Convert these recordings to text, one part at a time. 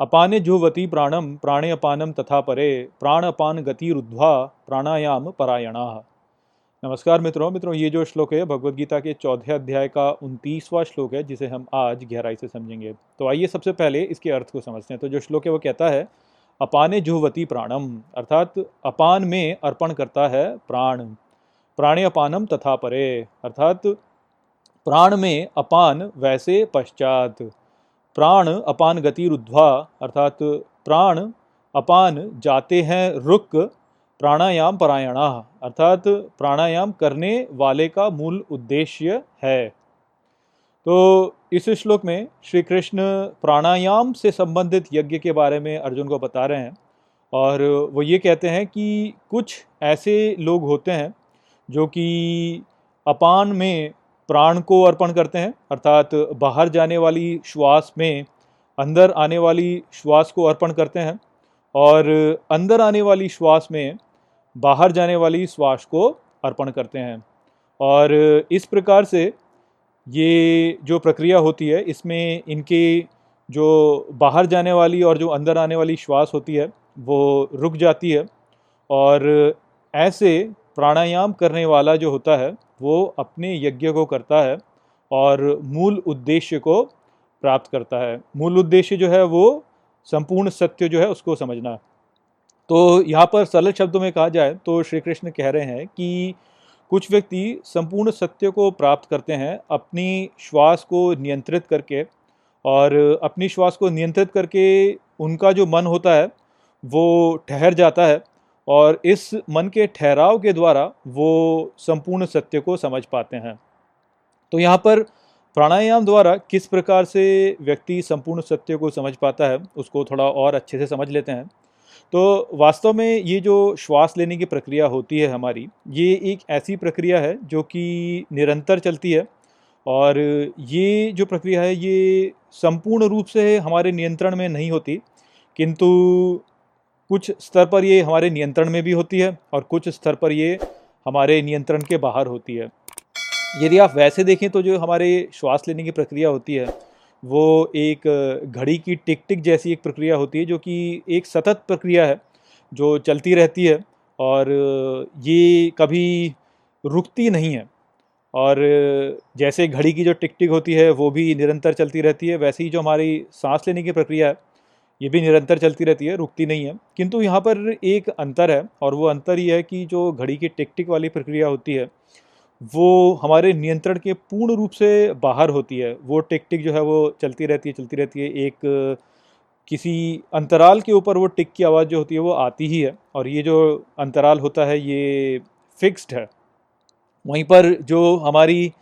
अपाने जुहवती प्राणम प्राणे अपानम तथा परे, प्राण अपान गति रुद्ध्वा, प्राणायाम परायणा। नमस्कार मित्रों मित्रों, ये जो श्लोक है भगवत गीता के चौथे अध्याय का उनतीसवां श्लोक है, जिसे हम आज गहराई से समझेंगे। तो आइए सबसे पहले इसके अर्थ को समझते हैं। तो जो श्लोक है, वो कहता है, अपाने जुहवती प्राणम अर्थात अपान में अर्पण करता है प्राण। प्राणे अपानम तथा परे, अर्थात प्राण में अपान वैसे पश्चात। प्राण अपान गति रुद्ध्वा, अर्थात प्राण अपान जाते हैं रुक प्राणायाम परायणा, अर्थात प्राणायाम करने वाले का मूल उद्देश्य है। तो इस श्लोक में श्री कृष्ण प्राणायाम से संबंधित यज्ञ के बारे में अर्जुन को बता रहे हैं और वो ये कहते हैं कि कुछ ऐसे लोग होते हैं जो कि अपान में प्राण को अर्पण करते हैं, अर्थात बाहर जाने वाली श्वास में अंदर आने वाली श्वास को अर्पण करते हैं और अंदर आने वाली श्वास में बाहर जाने वाली श्वास को अर्पण करते हैं। और इस प्रकार से ये जो प्रक्रिया होती है, इसमें इनके जो बाहर जाने वाली और जो अंदर आने वाली श्वास होती है, वो रुक जाती है और ऐसे प्राणायाम करने वाला जो होता है, वो अपने यज्ञ को करता है और मूल उद्देश्य को प्राप्त करता है। मूल उद्देश्य जो है, वो संपूर्ण सत्य जो है, उसको समझना। तो यहाँ पर सरल शब्दों में कहा जाए तो श्री कृष्ण कह रहे हैं कि कुछ व्यक्ति संपूर्ण सत्य को प्राप्त करते हैं, अपनी श्वास को नियंत्रित करके और अपनी श्वास को नियंत्रित करके उनका जो मन होता है, वो ठहर जाता है। और इस मन के ठहराव के द्वारा वो संपूर्ण सत्य को समझ पाते हैं। तो यहाँ पर प्राणायाम द्वारा किस प्रकार से व्यक्ति संपूर्ण सत्य को समझ पाता है, उसको थोड़ा और अच्छे से समझ लेते हैं। तो वास्तव में ये जो श्वास लेने की प्रक्रिया होती है हमारी, ये एक ऐसी प्रक्रिया है जो कि निरंतर चलती है और ये जो प्रक्रिया है, ये संपूर्ण रूप से हमारे नियंत्रण में नहीं होती, किंतु कुछ स्तर पर ये हमारे नियंत्रण में भी होती है और कुछ स्तर पर ये हमारे नियंत्रण के बाहर होती है। यदि आप वैसे देखें तो जो हमारे श्वास लेने की प्रक्रिया होती है, वो एक घड़ी की टिक टिक जैसी एक प्रक्रिया होती है, जो कि एक सतत प्रक्रिया है, जो चलती रहती है और ये कभी रुकती नहीं है। और जैसे घड़ी की जो टिक टिक होती है, वो भी निरंतर चलती रहती है, वैसे ही जो हमारी सांस लेने की प्रक्रिया है ये भी निरंतर चलती रहती है, रुकती नहीं है। किंतु यहाँ पर एक अंतर है और वो अंतर ये है कि जो घड़ी की टिक टिक वाली प्रक्रिया होती है, वो हमारे नियंत्रण के पूर्ण रूप से बाहर होती है। वो टिक टिक जो है, वो चलती रहती है, चलती रहती है। एक किसी अंतराल के ऊपर वो टिक की आवाज़ जो होती है, वो आती ही है और ये जो अंतराल होता है, ये फिक्स्ड है। वहीं पर जो हमारी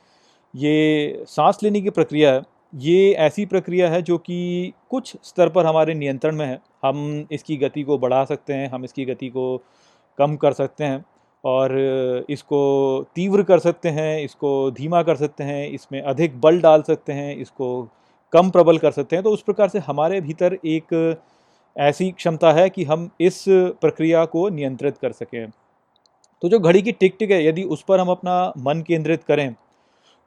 ये सांस लेने की प्रक्रिया है ये ऐसी प्रक्रिया है जो कि कुछ स्तर पर हमारे नियंत्रण में है। हम इसकी गति को बढ़ा सकते हैं, हम इसकी गति को कम कर सकते हैं और इसको तीव्र कर सकते हैं, इसको धीमा कर सकते हैं, इसमें अधिक बल डाल सकते हैं, इसको कम प्रबल कर सकते हैं। तो उस प्रकार से हमारे भीतर एक ऐसी क्षमता है कि हम इस प्रक्रिया को नियंत्रित कर सकें। तो जो घड़ी की टिक टिक है, यदि उस पर हम अपना मन केंद्रित करें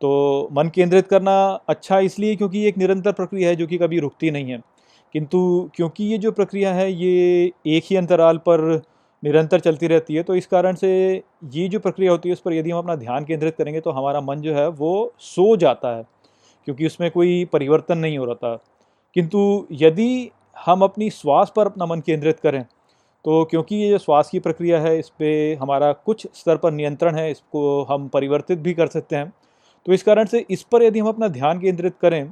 तो मन केंद्रित करना अच्छा इसलिए क्योंकि ये एक निरंतर प्रक्रिया है जो कि कभी रुकती नहीं है। किंतु क्योंकि ये जो प्रक्रिया है, ये एक ही अंतराल पर निरंतर चलती रहती है तो इस कारण से ये जो प्रक्रिया होती है, उस पर यदि हम अपना ध्यान केंद्रित करेंगे तो हमारा मन जो है, वो सो जाता है, क्योंकि उसमें कोई परिवर्तन नहीं हो रहा किंतु यदि हम अपनी श्वास पर अपना मन केंद्रित करें तो क्योंकि ये जो श्वास की प्रक्रिया है, इस पर हमारा कुछ स्तर पर नियंत्रण है, इसको हम परिवर्तित भी कर सकते हैं तो इस कारण से इस पर यदि हम अपना ध्यान केंद्रित करें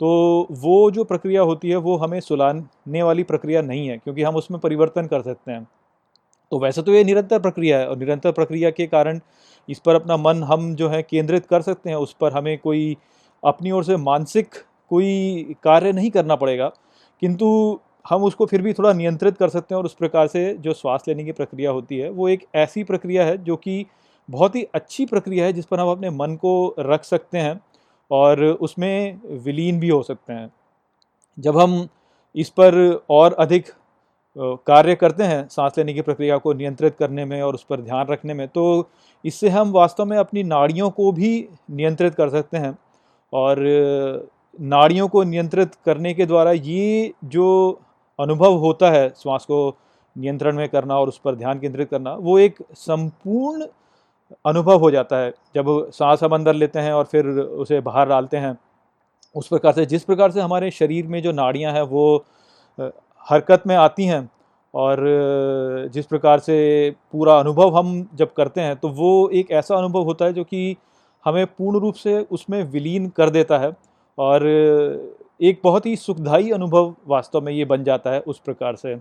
तो वो जो प्रक्रिया होती है, वो हमें सुलाने वाली प्रक्रिया नहीं है, क्योंकि हम उसमें परिवर्तन कर सकते हैं। तो वैसे तो ये निरंतर प्रक्रिया है, और निरंतर प्रक्रिया के कारण इस पर अपना मन हम जो है केंद्रित कर सकते हैं, उस पर हमें कोई अपनी ओर से मानसिक कोई कार्य नहीं करना पड़ेगा, किंतु हम उसको फिर भी थोड़ा नियंत्रित कर सकते हैं, और उस प्रकार से जो श्वास लेने की प्रक्रिया होती है, वो एक ऐसी प्रक्रिया है, जो कि बहुत ही अच्छी प्रक्रिया है जिस पर हम अपने मन को रख सकते हैं और उसमें विलीन भी हो सकते हैं। जब हम इस पर और अधिक कार्य करते हैं सांस लेने की प्रक्रिया को नियंत्रित करने में और उस पर ध्यान रखने में तो इससे हम वास्तव में अपनी नाड़ियों को भी नियंत्रित कर सकते हैं। और नाड़ियों को नियंत्रित करने के द्वारा ये जो अनुभव होता है श्वास को नियंत्रण में करना और उस पर ध्यान केंद्रित करना, वो एक संपूर्ण अनुभव हो जाता है। जब सांस हम अंदर लेते हैं और फिर उसे बाहर डालते हैं, उस प्रकार से, जिस प्रकार से हमारे शरीर में जो नाड़ियाँ हैं, वो हरकत में आती हैं और जिस प्रकार से पूरा अनुभव हम जब करते हैं तो वो एक ऐसा अनुभव होता है जो कि हमें पूर्ण रूप से उसमें विलीन कर देता है और एक बहुत ही सुखदायी अनुभव वास्तव में ये बन जाता है उस प्रकार से।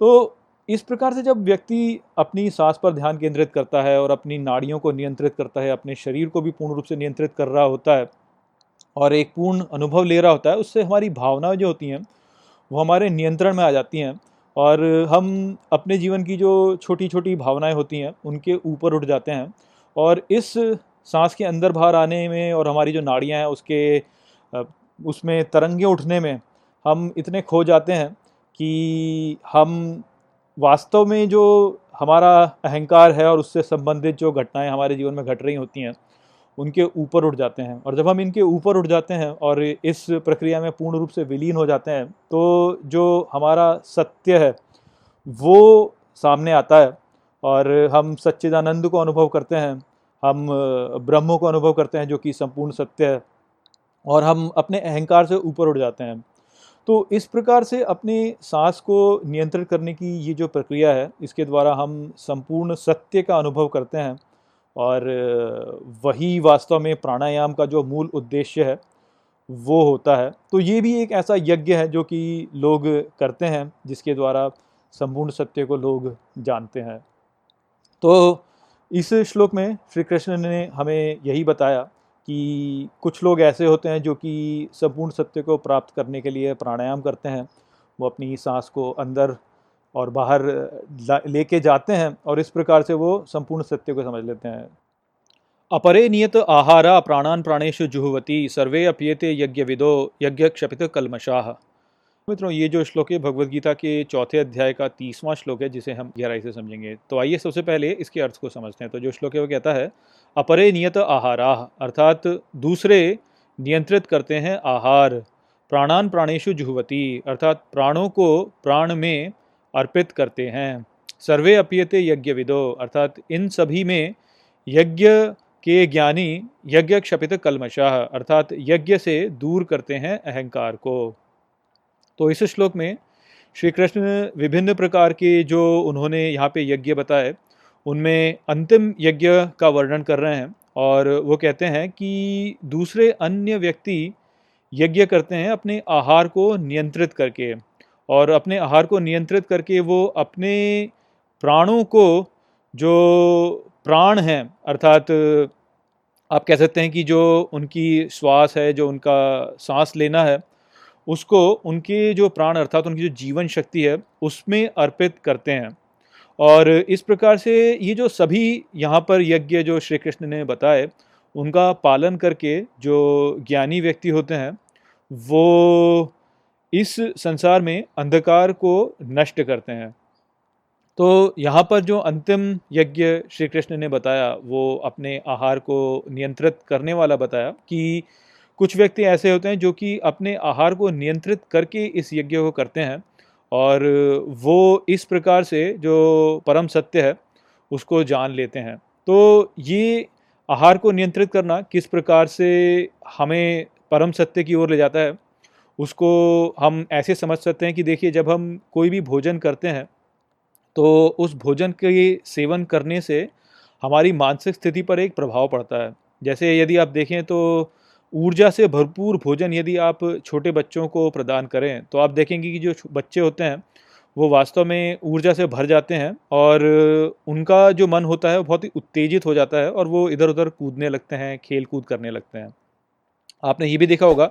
तो इस प्रकार से जब व्यक्ति अपनी सांस पर ध्यान केंद्रित करता है और अपनी नाड़ियों को नियंत्रित करता है, अपने शरीर को भी पूर्ण रूप से नियंत्रित कर रहा होता है और एक पूर्ण अनुभव ले रहा होता है, उससे हमारी भावनाएँ जो होती हैं, वो हमारे नियंत्रण में आ जाती हैं और हम अपने जीवन की जो छोटी छोटी भावनाएँ होती हैं, उनके ऊपर उठ जाते हैं और इस सांस के अंदर बाहर आने में और हमारी जो नाड़ियाँ हैं, उसके उसमें तरंगे उठने में हम इतने खो जाते हैं कि हम वास्तव में जो हमारा अहंकार है और उससे संबंधित जो घटनाएँ हमारे जीवन में घट रही होती हैं, उनके ऊपर उठ जाते हैं। और जब हम इनके ऊपर उठ जाते हैं और इस प्रक्रिया में पूर्ण रूप से विलीन हो जाते हैं तो जो हमारा सत्य है, वो सामने आता है। और हम सच्चिदानंद को अनुभव करते हैं, हम ब्रह्म को अनुभव करते हैं, जो कि संपूर्ण सत्य है। और हम अपने अहंकार से ऊपर उठ जाते हैं। तो इस प्रकार से अपने सांस को नियंत्रित करने की ये जो प्रक्रिया है, इसके द्वारा हम संपूर्ण सत्य का अनुभव करते हैं और वही वास्तव में प्राणायाम का जो मूल उद्देश्य है, वो होता है। तो ये भी एक ऐसा यज्ञ है जो कि लोग करते हैं, जिसके द्वारा संपूर्ण सत्य को लोग जानते हैं। तो इस श्लोक में श्री कृष्ण ने हमें यही बताया कि कुछ लोग ऐसे होते हैं जो कि संपूर्ण सत्य को प्राप्त करने के लिए प्राणायाम करते हैं। वो अपनी सांस को अंदर और बाहर लेके जाते हैं और इस प्रकार से वो संपूर्ण सत्य को समझ लेते हैं। अपरे नियत आहारा प्राणान प्राणेशु जुहवती, सर्वे अपियते यज्ञ विदो यज्ञ क्षपित कलमशाह मित्रों, ये जो श्लोक है भगवत के चौथे अध्याय का तीसवां श्लोक है, जिसे हम गहराई से समझेंगे। तो आइए सबसे पहले इसके अर्थ को समझते हैं। तो जो श्लोक है, वो कहता है अपरे नियत आहारा अर्थात दूसरे नियंत्रित करते हैं आहार। प्राणान प्राणेशु जुहवती, अर्थात प्राणों को प्राण में अर्पित करते हैं। सर्वे अपियते यज्ञ विदो अर्थात इन सभी में यज्ञ के ज्ञानी यज्ञ क्षपित कलमशाह अर्थात यज्ञ से दूर करते हैं अहंकार को। तो इस श्लोक में श्री कृष्ण विभिन्न प्रकार के जो उन्होंने यहाँ पे यज्ञ बताए उनमें अंतिम यज्ञ का वर्णन कर रहे हैं और वो कहते हैं कि दूसरे अन्य व्यक्ति यज्ञ करते हैं अपने आहार को नियंत्रित करके और अपने आहार को नियंत्रित करके वो अपने प्राणों को जो प्राण हैं, अर्थात आप कह सकते हैं कि जो उनकी श्वास है, जो उनका सांस लेना है, उसको उनके जो प्राण, अर्थात उनकी जो जीवन शक्ति है, उसमें अर्पित करते हैं। और इस प्रकार से ये जो सभी यहाँ पर यज्ञ जो श्री कृष्ण ने बताए, उनका पालन करके जो ज्ञानी व्यक्ति होते हैं, वो इस संसार में अंधकार को नष्ट करते हैं। तो यहाँ पर जो अंतिम यज्ञ श्री कृष्ण ने बताया, वो अपने आहार को नियंत्रित करने वाला बताया कि कुछ व्यक्ति ऐसे होते हैं जो कि अपने आहार को नियंत्रित करके इस यज्ञ को करते हैं। और वो इस प्रकार से जो परम सत्य है, उसको जान लेते हैं। तो ये आहार को नियंत्रित करना किस प्रकार से हमें परम सत्य की ओर ले जाता है, उसको हम ऐसे समझ सकते हैं कि देखिए, जब हम कोई भी भोजन करते हैं तो उस भोजन के सेवन करने से हमारी मानसिक स्थिति पर एक प्रभाव पड़ता है। जैसे यदि आप देखें तो ऊर्जा से भरपूर भोजन यदि आप छोटे बच्चों को प्रदान करें तो आप देखेंगे कि जो बच्चे होते हैं, वो वास्तव में ऊर्जा से भर जाते हैं और उनका जो मन होता है, वो बहुत ही उत्तेजित हो जाता है और वो इधर उधर कूदने लगते हैं खेल कूद करने लगते हैं। आपने ये भी देखा होगा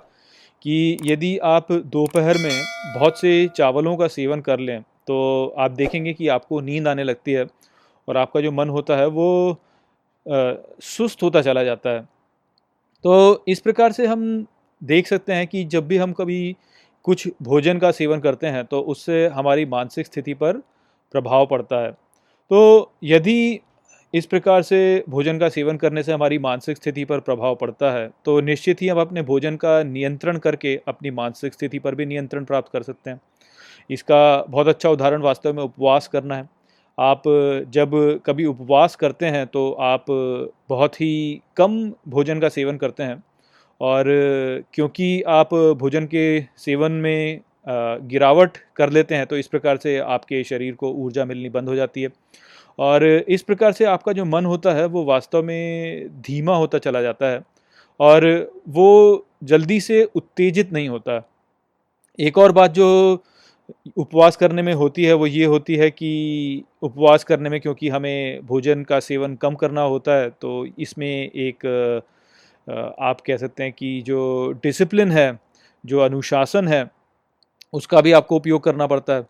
कि यदि आप दोपहर में बहुत से चावलों का सेवन कर लें तो आप देखेंगे कि आपको नींद आने लगती है और आपका जो मन होता है, वो सुस्त होता चला जाता है। तो इस प्रकार से हम देख सकते हैं कि जब भी हम कभी कुछ भोजन का सेवन करते हैं तो उससे हमारी मानसिक स्थिति पर प्रभाव पड़ता है। तो यदि इस प्रकार से भोजन का सेवन करने से हमारी मानसिक स्थिति पर प्रभाव पड़ता है तो निश्चित ही हम अपने भोजन का नियंत्रण करके अपनी मानसिक स्थिति पर भी नियंत्रण प्राप्त कर सकते हैं। इसका बहुत अच्छा उदाहरण वास्तव में उपवास करना है। आप जब कभी उपवास करते हैं तो आप बहुत ही कम भोजन का सेवन करते हैं। और क्योंकि आप भोजन के सेवन में गिरावट कर लेते हैं तो इस प्रकार से आपके शरीर को ऊर्जा मिलनी बंद हो जाती है। और इस प्रकार से आपका जो मन होता है, वो वास्तव में धीमा होता चला जाता है। और वो जल्दी से उत्तेजित नहीं होता। एक और बात जो उपवास करने में होती है, वो ये होती है कि उपवास करने में क्योंकि हमें भोजन का सेवन कम करना होता है तो इसमें एक आप कह सकते हैं कि जो डिसिप्लिन है, जो अनुशासन है, उसका भी आपको उपयोग करना पड़ता है।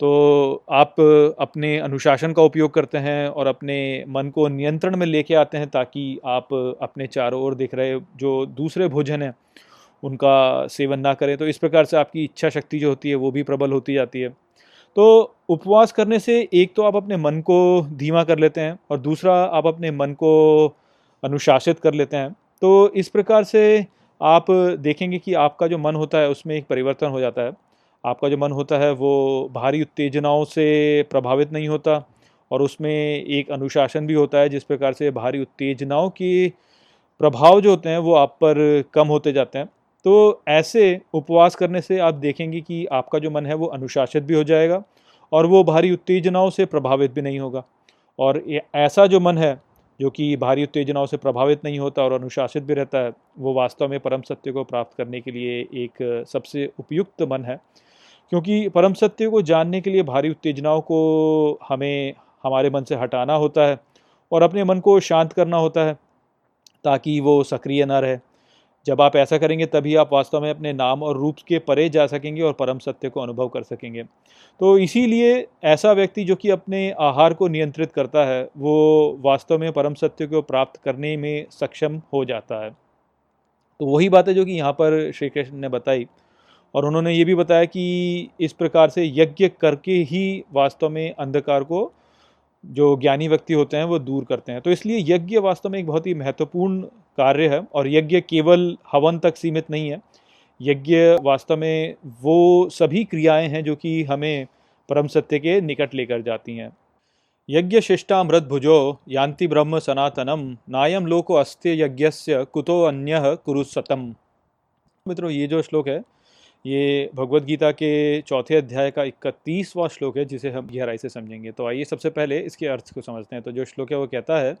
तो आप अपने अनुशासन का उपयोग करते हैं और अपने मन को नियंत्रण में लेके आते हैं ताकि आप अपने चारों ओर देख रहे, जो दूसरे भोजन हैं उनका सेवन ना करें तो इस प्रकार से आपकी इच्छा शक्ति जो होती है, वो भी प्रबल होती जाती है। तो उपवास करने से एक तो आप अपने मन को धीमा कर लेते हैं और दूसरा आप अपने मन को अनुशासित कर लेते हैं। तो इस प्रकार से आप देखेंगे कि आपका जो मन होता है, उसमें एक परिवर्तन हो जाता है। आपका जो मन होता है, वो भारी उत्तेजनाओं से प्रभावित नहीं होता और उसमें एक अनुशासन भी होता है, जिस प्रकार से भारी उत्तेजनाओं के प्रभाव जो होते हैं, वो आप पर कम होते जाते हैं। तो ऐसे उपवास करने से आप देखेंगे कि आपका जो मन है वो अनुशासित भी हो जाएगा और वो भारी उत्तेजनाओं से प्रभावित भी नहीं होगा। और ऐसा जो मन है, जो कि भारी उत्तेजनाओं से प्रभावित नहीं होता और अनुशासित भी रहता है, वो वास्तव में परम सत्य को प्राप्त करने के लिए एक सबसे उपयुक्त मन है। क्योंकि परम सत्य को जानने के लिए भारी उत्तेजनाओं को हमें, हमारे मन से हटाना होता है और अपने मन को शांत करना होता है, ताकि वो सक्रिय ना रहे। जब आप ऐसा करेंगे, तभी आप वास्तव में अपने नाम और रूप के परे जा सकेंगे और परम सत्य को अनुभव कर सकेंगे। तो इसीलिए ऐसा व्यक्ति जो कि अपने आहार को नियंत्रित करता है, वो वास्तव में परम सत्य को प्राप्त करने में सक्षम हो जाता है। तो वही बात है जो कि यहाँ पर श्री कृष्ण ने बताई और उन्होंने ये भी बताया कि इस प्रकार से यज्ञ करके ही वास्तव में अंधकार को जो ज्ञानी व्यक्ति होते हैं, वो दूर करते हैं। तो इसलिए यज्ञ वास्तव में एक बहुत ही महत्वपूर्ण कार्य है और यज्ञ केवल हवन तक सीमित नहीं है। यज्ञ वास्तव में वो सभी क्रियाएँ हैं जो कि हमें परम सत्य के निकट लेकर जाती हैं। यज्ञ शिष्टामृत भुजो यान्ति ब्रह्म सनातनम, नायम लोको अस्त्य यज्ञस्य कुतो अन्य कुरुसतम। मित्रों, ये जो श्लोक है, ये भगवत गीता के चौथे अध्याय का इकतीसवां श्लोक है, जिसे हम गहराई से समझेंगे। तो आइए सबसे पहले इसके अर्थ को समझते हैं। तो जो श्लोक है, वो कहता है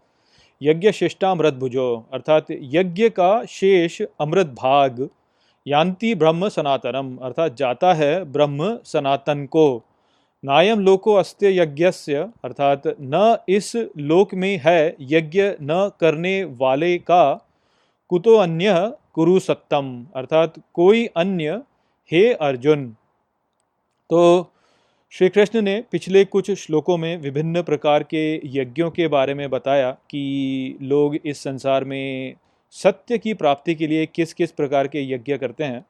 यज्ञ शिष्टामृत भुजो अर्थात यज्ञ का शेष अमृत भाग यान्ति ब्रह्म सनातनम, अर्थात जाता है ब्रह्म सनातन को। नायम लोको अस्त्य यज्ञस्य, अर्थात न इस लोक में है यज्ञ न करने वाले का, कुतो अन्य कुरु सत्तम, अर्थात कोई अन्य, हे अर्जुन। तो श्री कृष्ण ने पिछले कुछ श्लोकों में विभिन्न प्रकार के यज्ञों के बारे में बताया कि लोग इस संसार में सत्य की प्राप्ति के लिए किस किस प्रकार के यज्ञ करते हैं।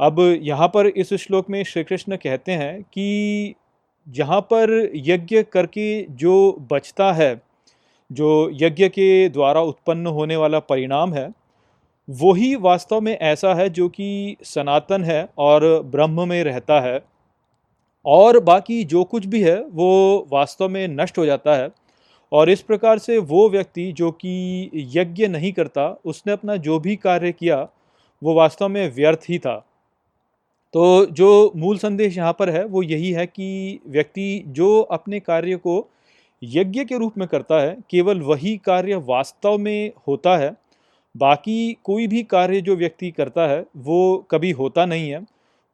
अब यहाँ पर इस श्लोक में श्री कृष्ण कहते हैं कि जहाँ पर यज्ञ करके जो बचता है, जो यज्ञ के द्वारा उत्पन्न होने वाला परिणाम है, वही वास्तव में ऐसा है जो कि सनातन है और ब्रह्म में रहता है। और बाकी जो कुछ भी है, वो वास्तव में नष्ट हो जाता है। और इस प्रकार से वो व्यक्ति जो कि यज्ञ नहीं करता, उसने अपना जो भी कार्य किया, वो वास्तव में व्यर्थ ही था। तो जो मूल संदेश यहाँ पर है, वो यही है कि व्यक्ति जो अपने कार्य को यज्ञ के रूप में करता है, केवल वही कार्य वास्तव में होता है। बाकी कोई भी कार्य जो व्यक्ति करता है, वो कभी होता नहीं है,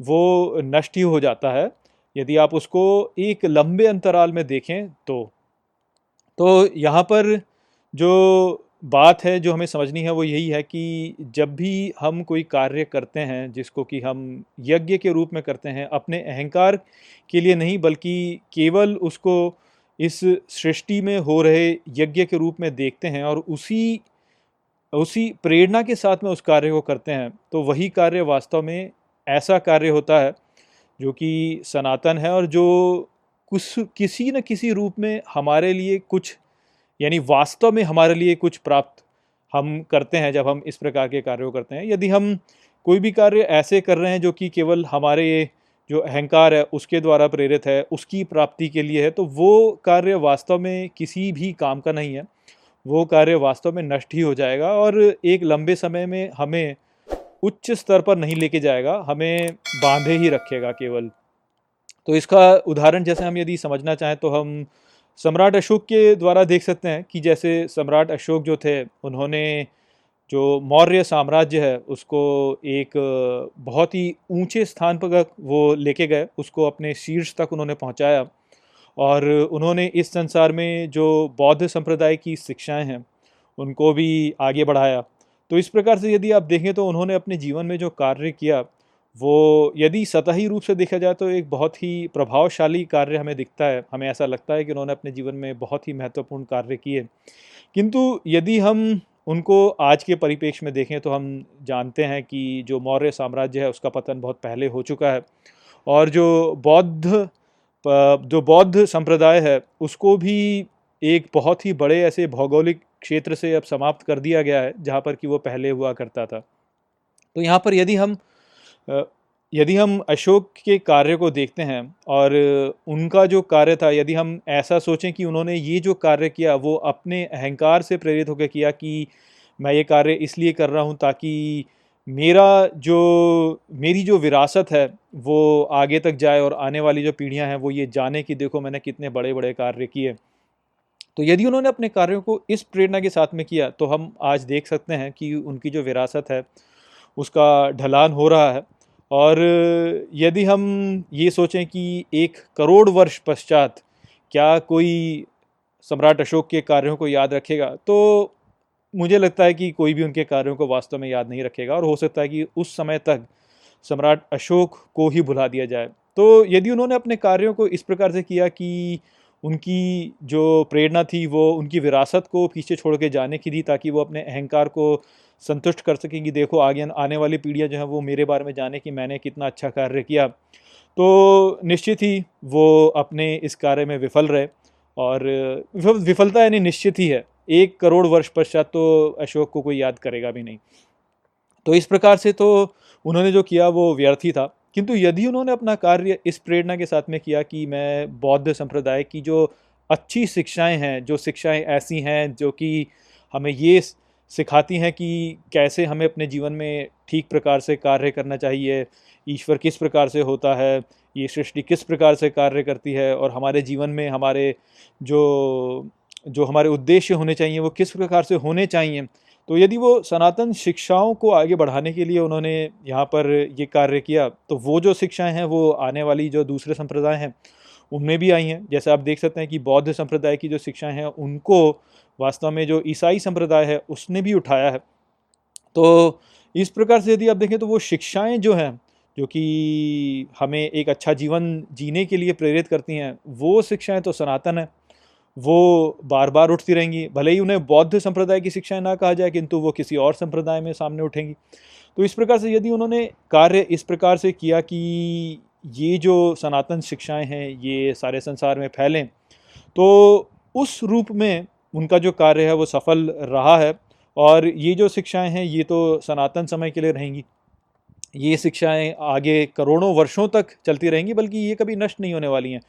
वो नष्ट ही हो जाता है। यदि आप उसको एक लंबे अंतराल में देखें तो तो यहाँ पर जो बात है, जो हमें समझनी है, वो यही है कि जब भी हम कोई कार्य करते हैं, जिसको कि हम यज्ञ के रूप में करते हैं, अपने अहंकार के लिए नहीं, बल्कि केवल उसको इस सृष्टि में हो रहे यज्ञ के रूप में देखते हैं और उसी उसी प्रेरणा के साथ में उस कार्य को करते हैं तो वही कार्य वास्तव में ऐसा कार्य होता है जो कि सनातन है और जो कुछ किसी न किसी रूप में हमारे लिए कुछ, यानी वास्तव में हमारे लिए कुछ प्राप्त हम करते हैं, जब हम इस प्रकार के कार्यों करते हैं। यदि हम कोई भी कार्य ऐसे कर रहे हैं जो कि केवल हमारे जो अहंकार है, उसके द्वारा प्रेरित है, उसकी प्राप्ति के लिए है तो वो कार्य वास्तव में किसी भी काम का नहीं है। वो कार्य वास्तव में नष्ट ही हो जाएगा और एक लंबे समय में हमें उच्च स्तर पर नहीं लेके जाएगा, हमें बांधे ही रखेगा केवल। तो इसका उदाहरण जैसे हम यदि समझना चाहें तो हम सम्राट अशोक के द्वारा देख सकते हैं कि जैसे सम्राट अशोक जो थे, उन्होंने जो मौर्य साम्राज्य है, उसको एक बहुत ही ऊँचे स्थान पर वो लेके गए, उसको अपने शीर्ष तक उन्होंने पहुँचाया। और उन्होंने इस संसार में जो बौद्ध संप्रदाय की शिक्षाएँ हैं, उनको भी आगे बढ़ाया। तो इस प्रकार से यदि आप देखें तो उन्होंने अपने जीवन में जो कार्य किया, वो यदि सतही रूप से देखा जाए तो एक बहुत ही प्रभावशाली कार्य हमें दिखता है। हमें ऐसा लगता है कि उन्होंने अपने जीवन में बहुत ही महत्वपूर्ण कार्य किए। किंतु यदि हम उनको आज के परिप्रेक्ष्य में देखें तो हम जानते हैं कि जो मौर्य साम्राज्य है, उसका पतन बहुत पहले हो चुका है और जो बौद्ध जो बौद्ध संप्रदाय है, उसको भी एक बहुत ही बड़े ऐसे भौगोलिक क्षेत्र से अब समाप्त कर दिया गया है, जहाँ पर कि वो पहले हुआ करता था। तो यहाँ पर यदि हम यदि हम अशोक के कार्य को देखते हैं और उनका जो कार्य था, यदि हम ऐसा सोचें कि उन्होंने ये जो कार्य किया, वो अपने अहंकार से प्रेरित होकर किया कि मैं ये कार्य इसलिए कर रहा हूँ ताकि मेरा जो, मेरी जो विरासत है, वो आगे तक जाए और आने वाली जो पीढ़ियाँ हैं, वो ये जाने कि देखो मैंने कितने बड़े बड़े कार्य किए। तो यदि उन्होंने अपने कार्यों को इस प्रेरणा के साथ में किया तो हम आज देख सकते हैं कि उनकी जो विरासत है, उसका ढलान हो रहा है। और यदि हम ये सोचें कि एक करोड़ वर्ष पश्चात क्या कोई सम्राट अशोक के कार्यों को याद रखेगा तो मुझे लगता है कि कोई भी उनके कार्यों को वास्तव में याद नहीं रखेगा। और हो सकता है कि उस समय तक सम्राट अशोक को ही भुला दिया जाए। तो यदि उन्होंने अपने कार्यों को इस प्रकार से किया कि उनकी जो प्रेरणा थी, वो उनकी विरासत को पीछे छोड़ के जाने की थी, ताकि वो अपने अहंकार को संतुष्ट कर सकें कि देखो, आगे आने वाली पीढ़ियाँ जो हैं, वो मेरे बारे में जाने कि मैंने कितना अच्छा कार्य किया। तो निश्चित ही वो अपने इस कार्य में विफल रहे और विफलता यानी निश्चित ही है। एक करोड़ वर्ष पश्चात तो अशोक को कोई याद करेगा भी नहीं। तो इस प्रकार से तो उन्होंने जो किया, वो व्यर्थ ही था। किंतु यदि उन्होंने अपना कार्य इस प्रेरणा के साथ में किया कि मैं बौद्ध संप्रदाय की जो अच्छी शिक्षाएँ हैं, जो शिक्षाएँ ऐसी हैं, जो कि हमें ये सिखाती हैं कि कैसे हमें अपने जीवन में ठीक प्रकार से कार्य करना चाहिए, ईश्वर किस प्रकार से होता है, ये सृष्टि किस प्रकार से कार्य करती है और हमारे जीवन में हमारे जो जो हमारे उद्देश्य होने चाहिए, वो किस प्रकार से होने चाहिए। तो यदि वो सनातन शिक्षाओं को आगे बढ़ाने के लिए उन्होंने यहाँ पर ये कार्य किया तो वो जो शिक्षाएँ हैं, वो आने वाली जो दूसरे संप्रदाय हैं, उनमें भी आई हैं। जैसे आप देख सकते हैं कि बौद्ध संप्रदाय की जो शिक्षाएँ हैं, उनको वास्तव में जो ईसाई संप्रदाय है, उसने भी उठाया है। तो इस प्रकार से यदि आप देखें तो वो शिक्षाएँ जो हैं, जो कि हमें एक अच्छा जीवन जीने के लिए प्रेरित करती हैं, वो शिक्षाएँ तो सनातन है। वो बार बार उठती रहेंगी। भले ही उन्हें बौद्ध संप्रदाय की शिक्षाएँ ना कहा जाए, किंतु वो किसी और संप्रदाय में सामने उठेंगी। तो इस प्रकार से यदि उन्होंने कार्य इस प्रकार से किया कि ये जो सनातन शिक्षाएँ हैं, ये सारे संसार में फैलें तो उस रूप में उनका जो कार्य है वो सफल रहा है और ये जो शिक्षाएँ हैं, ये तो सनातन समय के लिए रहेंगी। ये शिक्षाएँ आगे करोड़ों वर्षों तक चलती रहेंगी, बल्कि ये कभी नष्ट नहीं होने वाली हैं।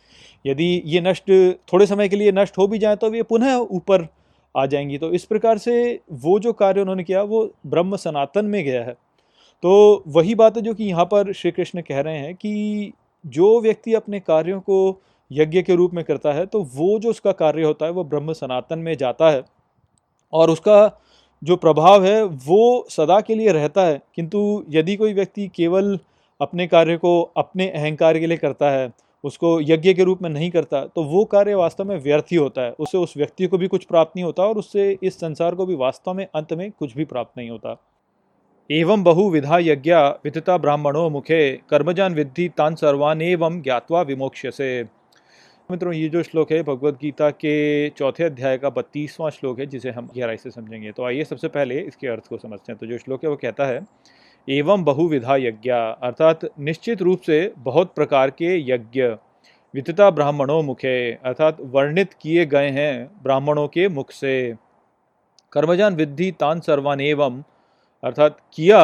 यदि ये नष्ट थोड़े समय के लिए नष्ट हो भी जाए तो ये पुनः ऊपर आ जाएँगी। तो इस प्रकार से वो जो कार्य उन्होंने किया, वो ब्रह्म सनातन में गया है। तो वही बात है जो कि यहाँ पर श्री कृष्ण कह रहे हैं कि जो व्यक्ति अपने कार्यों को यज्ञ के रूप में करता है तो वो जो उसका कार्य होता है, वो ब्रह्म सनातन में जाता है। और उसका जो प्रभाव है, वो सदा के लिए रहता है। किंतु यदि कोई व्यक्ति केवल अपने कार्य को अपने अहंकार के लिए करता है, उसको यज्ञ के रूप में नहीं करता तो वो कार्य वास्तव में व्यर्थ ही होता है। उससे उस व्यक्ति को भी कुछ प्राप्त नहीं होता और उससे इस संसार को भी वास्तव में, अंत में कुछ भी प्राप्त नहीं होता। एवं बहुविधा यज्ञ वितता ब्राह्मणों मुखे, कर्मजान विद्धि तान सर्वान एवं ज्ञातवा विमोक्ष से मित्रों, ये जो श्लोक है भगवत गीता के चौथे अध्याय का बत्तीसवां श्लोक है, जिसे हम गहराई से समझेंगे। तो आइए सबसे पहले इसके अर्थ को समझते हैं। तो जो श्लोक है, वो कहता है, एवं बहुविधा यज्ञ अर्थात निश्चित रूप से बहुत प्रकार के यज्ञ, वितता ब्राह्मणों मुखे, अर्थात वर्णित किए गए हैं ब्राह्मणों के मुख से। कर्मजान विद्धि तान सर्वान एवं अर्थात किया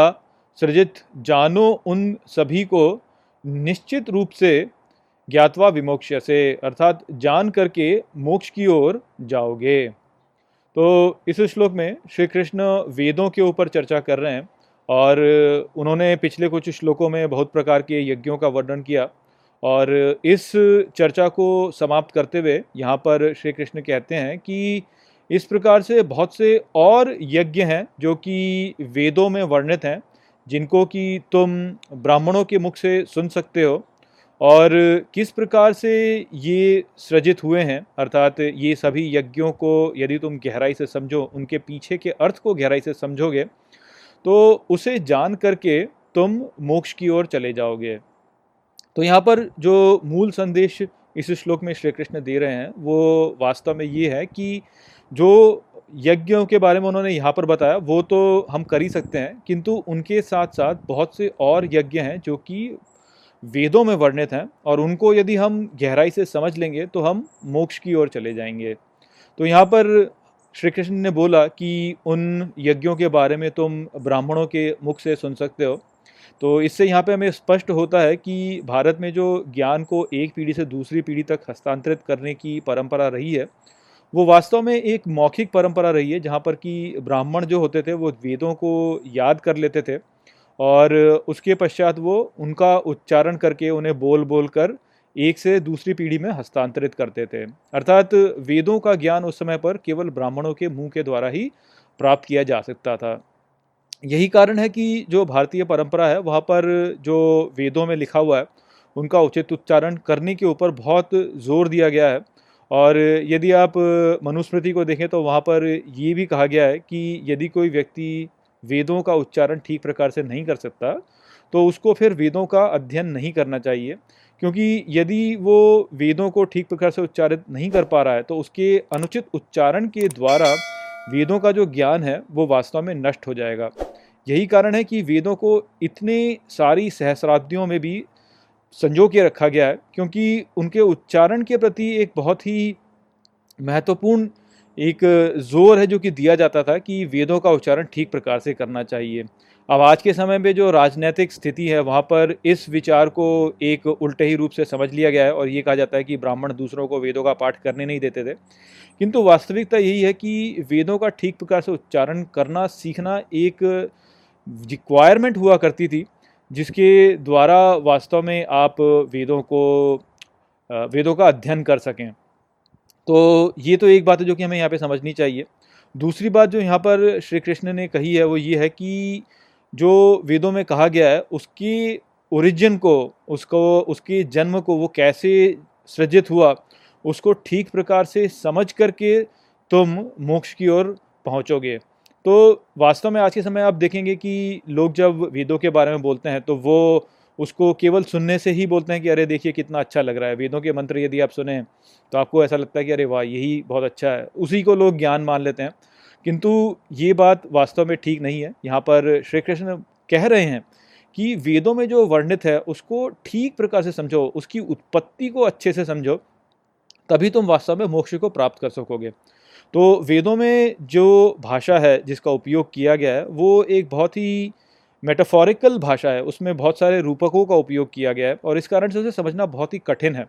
सृजित, जानो उन सभी को निश्चित रूप से ज्ञातवा विमोक्ष से अर्थात जान करके मोक्ष की ओर जाओगे। तो इस श्लोक में श्री कृष्ण वेदों के ऊपर चर्चा कर रहे हैं और उन्होंने पिछले कुछ श्लोकों में बहुत प्रकार के यज्ञों का वर्णन किया और इस चर्चा को समाप्त करते हुए यहाँ पर श्री कृष्ण कहते हैं कि इस प्रकार से बहुत से और यज्ञ हैं जो कि वेदों में वर्णित हैं, जिनको कि तुम ब्राह्मणों के मुख से सुन सकते हो। और किस प्रकार से ये सृजित हुए हैं, अर्थात ये सभी यज्ञों को यदि तुम गहराई से समझो, उनके पीछे के अर्थ को गहराई से समझोगे तो उसे जान करके तुम मोक्ष की ओर चले जाओगे। तो यहाँ पर जो मूल संदेश इस श्लोक में श्री कृष्ण दे रहे हैं, वो वास्तव में ये है कि जो यज्ञों के बारे में उन्होंने यहाँ पर बताया, वो तो हम कर ही सकते हैं, किंतु उनके साथ साथ बहुत से और यज्ञ हैं जो कि वेदों में वर्णित हैं और उनको यदि हम गहराई से समझ लेंगे तो हम मोक्ष की ओर चले जाएँगे। तो यहाँ पर श्री कृष्ण ने बोला कि उन यज्ञों के बारे में तुम ब्राह्मणों के मुख से सुन सकते हो। तो इससे यहाँ पे हमें स्पष्ट होता है कि भारत में जो ज्ञान को एक पीढ़ी से दूसरी पीढ़ी तक हस्तांतरित करने की परंपरा रही है, वो वास्तव में एक मौखिक परंपरा रही है, जहाँ पर कि ब्राह्मण जो होते थे, वो वेदों को याद कर लेते थे। और उसके पश्चात वो उनका उच्चारण करके उन्हें बोल बोल कर एक से दूसरी पीढ़ी में हस्तांतरित करते थे। अर्थात वेदों का ज्ञान उस समय पर केवल ब्राह्मणों के मुँह के द्वारा ही प्राप्त किया जा सकता था। यही कारण है कि जो भारतीय परंपरा है, वहाँ पर जो वेदों में लिखा हुआ है, उनका उचित उच्चारण करने के ऊपर बहुत ज़ोर दिया गया है। और यदि आप मनुस्मृति को देखें तो वहाँ पर ये भी कहा गया है कि यदि कोई व्यक्ति वेदों का उच्चारण ठीक प्रकार से नहीं कर सकता तो उसको फिर वेदों का अध्ययन नहीं करना चाहिए। क्योंकि यदि वो वेदों को ठीक प्रकार से उच्चारित नहीं कर पा रहा है तो उसके अनुचित उच्चारण के द्वारा वेदों का जो ज्ञान है, वो वास्तव में नष्ट हो जाएगा। यही कारण है कि वेदों को इतने सारी सहस्राब्दियों में भी संजो के रखा गया है, क्योंकि उनके उच्चारण के प्रति एक बहुत ही महत्वपूर्ण एक ज़ोर है जो कि दिया जाता था कि वेदों का उच्चारण ठीक प्रकार से करना चाहिए। अब आज के समय में जो राजनीतिक स्थिति है, वहाँ पर इस विचार को एक उल्टे ही रूप से समझ लिया गया है और ये कहा जाता है कि ब्राह्मण दूसरों को वेदों का पाठ करने नहीं देते थे। किंतु वास्तविकता यही है कि वेदों का ठीक प्रकार से उच्चारण करना, सीखना एक रिक्वायरमेंट हुआ करती थी, जिसके द्वारा वास्तव में आप वेदों को वेदों का अध्ययन कर सकें। तो ये तो एक बात है जो कि हमें यहाँ पे समझनी चाहिए। दूसरी बात जो यहाँ पर श्री कृष्ण ने कही है, वो ये है कि जो वेदों में कहा गया है, उसकी ओरिजिन को, उसको, उसके जन्म को वो कैसे सृजित हुआ, उसको ठीक प्रकार से समझ करके तुम मोक्ष की ओर पहुँचोगे। तो वास्तव में आज के समय आप देखेंगे कि लोग जब वेदों के बारे में बोलते हैं तो वो उसको केवल सुनने से ही बोलते हैं कि अरे देखिए कितना अच्छा लग रहा है, वेदों के मंत्र यदि आप सुने तो आपको ऐसा लगता है कि अरे वाह, यही बहुत अच्छा है। उसी को लोग ज्ञान मान लेते हैं। किंतु ये बात वास्तव में ठीक नहीं है। यहाँ पर श्री कृष्ण कह रहे हैं कि वेदों में जो वर्णित है, उसको ठीक प्रकार से समझो, उसकी उत्पत्ति को अच्छे से समझो, तभी तुम वास्तव में मोक्ष को प्राप्त कर सकोगे। तो वेदों में जो भाषा है, जिसका उपयोग किया गया है, वो एक बहुत ही मेटाफोरिकल भाषा है, उसमें बहुत सारे रूपकों का उपयोग किया गया है और इस कारण से उसे समझना बहुत ही कठिन है।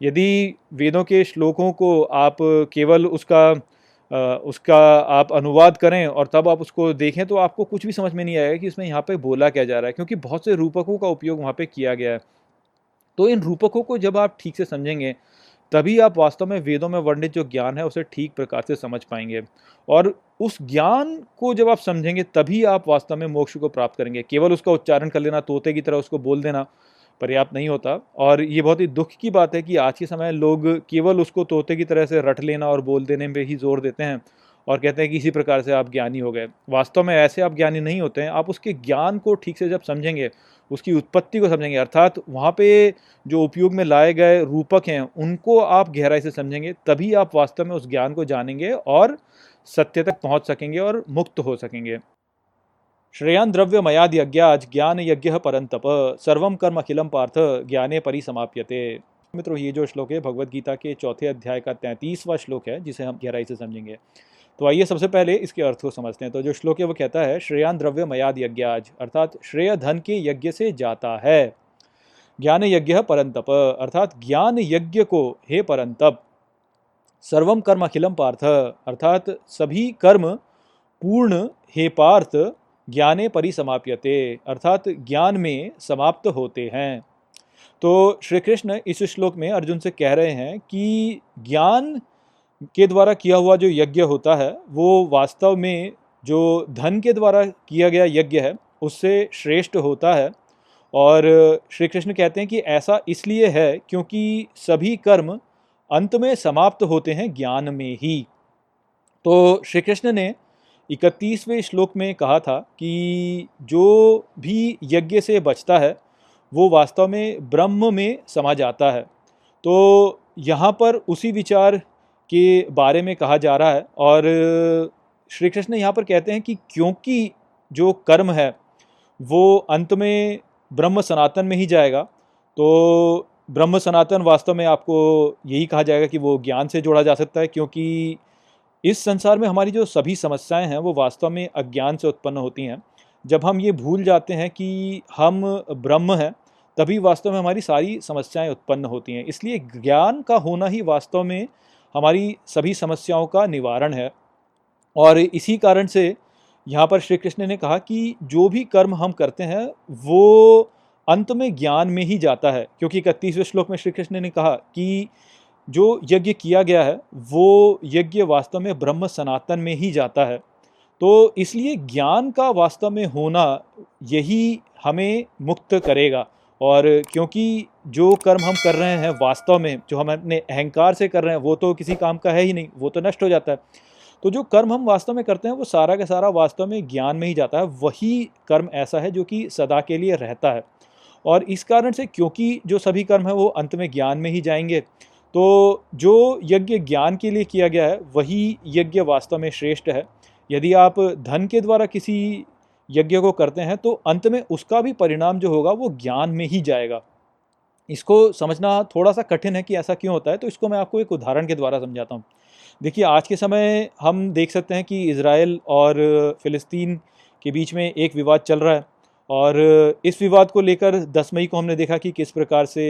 यदि वेदों के श्लोकों को आप केवल उसका उसका आप अनुवाद करें और तब आप उसको देखें तो आपको कुछ भी समझ में नहीं आएगा कि इसमें यहाँ पे बोला क्या जा रहा है, क्योंकि बहुत से रूपकों का उपयोग वहाँ पे किया गया है। तो इन रूपकों को जब आप ठीक से समझेंगे तभी आप वास्तव में वेदों में वर्णित जो ज्ञान है, उसे ठीक प्रकार से समझ पाएँगे। और उस ज्ञान को जब आप समझेंगे, तभी आप वास्तव में मोक्ष को प्राप्त करेंगे। केवल उसका उच्चारण कर लेना, तोते की तरह उसको बोल देना पर्याप्त नहीं होता। और ये बहुत ही दुख की बात है कि आज के समय लोग केवल उसको तोते की तरह से रट लेना और बोल देने में ही ज़ोर देते हैं और कहते हैं कि इसी प्रकार से आप ज्ञानी हो गए। वास्तव में ऐसे आप ज्ञानी नहीं होते हैं। आप उसके ज्ञान को ठीक से जब समझेंगे उसकी उत्पत्ति को समझेंगे। अर्थात वहाँ पे जो उपयोग में लाए गए रूपक हैं, उनको आप गहराई से समझेंगे, तभी आप वास्तव में उस ज्ञान को जानेंगे और सत्य तक पहुँच सकेंगे और मुक्त हो सकेंगे। श्रेयान द्रव्य मयाद यज्ञाज ज्ञान यज्ञ परंतप सर्वम कर्म अखिलम पार्थ, ज्ञाने परिसमाप्यते। मित्रों, ये जो श्लोक है भगवत गीता के चौथे अध्याय का तैंतीसवां श्लोक है, जिसे हम गहराई से समझेंगे। तो आइए सबसे पहले इसके अर्थ को समझते हैं। तो जो श्लोक है वो कहता है, श्रेयान द्रव्य मयाद यज्ञाज अर्थात श्रेय धन के यज्ञ से जाता है। ज्ञान यज्ञ परंतप, अर्थात ज्ञान यज्ञ को, हे परंतप सर्वम कर्म अखिलम पार्थ, अर्थात सभी कर्म पूर्ण, हे पार्थ ज्ञाने परिसमाप्यते, अर्थात ज्ञान में समाप्त होते हैं। तो श्री कृष्ण इस श्लोक में अर्जुन से कह रहे हैं कि ज्ञान के द्वारा किया हुआ जो यज्ञ होता है, वो वास्तव में जो धन के द्वारा किया गया यज्ञ है, उससे श्रेष्ठ होता है। और श्री कृष्ण कहते हैं कि ऐसा इसलिए है क्योंकि सभी कर्म अंत में समाप्त होते हैं ज्ञान में ही। तो श्री कृष्ण ने इकतीसवें श्लोक में कहा था कि जो भी यज्ञ से बचता है, वो वास्तव में ब्रह्म में समा जाता है। तो यहाँ पर उसी विचार के बारे में कहा जा रहा है और श्री कृष्ण यहाँ पर कहते हैं कि क्योंकि जो कर्म है, वो अंत में ब्रह्म सनातन में ही जाएगा। तो ब्रह्म सनातन वास्तव में आपको यही कहा जाएगा कि वो ज्ञान से जोड़ा जा सकता है, क्योंकि इस संसार में हमारी जो सभी समस्याएँ हैं, वो वास्तव में अज्ञान से उत्पन्न होती हैं। जब हम ये भूल जाते हैं कि हम ब्रह्म हैं, तभी वास्तव में हमारी सारी समस्याएँ उत्पन्न होती हैं। इसलिए ज्ञान का होना ही वास्तव में हमारी सभी समस्याओं का निवारण है। और इसी कारण से यहाँ पर श्री कृष्ण ने कहा कि जो भी कर्म हम करते हैं, वो अंत में ज्ञान में ही जाता है। क्योंकि इकतीसवें श्लोक में श्री कृष्ण ने कहा कि जो यज्ञ किया गया है, वो यज्ञ वास्तव में ब्रह्म सनातन में ही जाता है। तो इसलिए ज्ञान का वास्तव में होना यही हमें मुक्त करेगा। और क्योंकि जो कर्म हम कर रहे हैं वास्तव में, जो हम अपने अहंकार से कर रहे हैं, वो तो किसी काम का है ही नहीं, वो तो नष्ट हो जाता है। तो जो कर्म हम वास्तव में करते हैं, वो सारा का सारा वास्तव में ज्ञान में ही जाता है। वही कर्म ऐसा है जो कि सदा के लिए रहता है। और इस कारण से क्योंकि जो सभी कर्म हैं, वो अंत में ज्ञान में ही जाएँगे। तो जो यज्ञ ज्ञान के लिए किया गया है, वही यज्ञ वास्तव में श्रेष्ठ है। यदि आप धन के द्वारा किसी यज्ञ को करते हैं तो अंत में उसका भी परिणाम जो होगा वो ज्ञान में ही जाएगा। इसको समझना थोड़ा सा कठिन है कि ऐसा क्यों होता है तो इसको मैं आपको एक उदाहरण के द्वारा समझाता हूँ। देखिए, आज के समय हम देख सकते हैं कि इसराइल और फ़िलिस्तीन के बीच में एक विवाद चल रहा है और इस विवाद को लेकर 10 मई को हमने देखा कि किस प्रकार से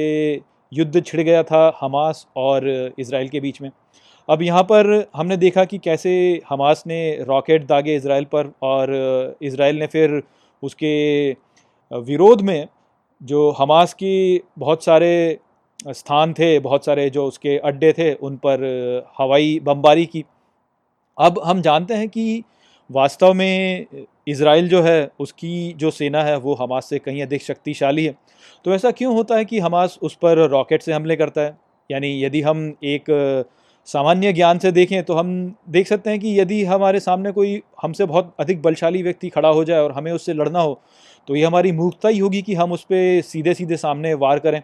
युद्ध छिड़ गया था हमास और इसराइल के बीच में। अब यहाँ पर हमने देखा कि कैसे हमास ने रॉकेट दागे इसराइल पर और इसराइल ने फिर उसके विरोध में जो हमास की बहुत सारे स्थान थे, बहुत सारे जो उसके अड्डे थे, उन पर हवाई बमबारी की। अब हम जानते हैं कि वास्तव में इसराइल जो है, उसकी जो सेना है, वो हमास से कहीं अधिक शक्तिशाली है। तो ऐसा क्यों होता है कि हमास उस पर रॉकेट से हमले करता है? यानी यदि हम एक सामान्य ज्ञान से देखें तो हम देख सकते हैं कि यदि हमारे सामने कोई हमसे बहुत अधिक बलशाली व्यक्ति खड़ा हो जाए और हमें उससे लड़ना हो तो ये हमारी मूर्खता ही होगी कि हम उस पर सीधे सीधे सामने वार करें।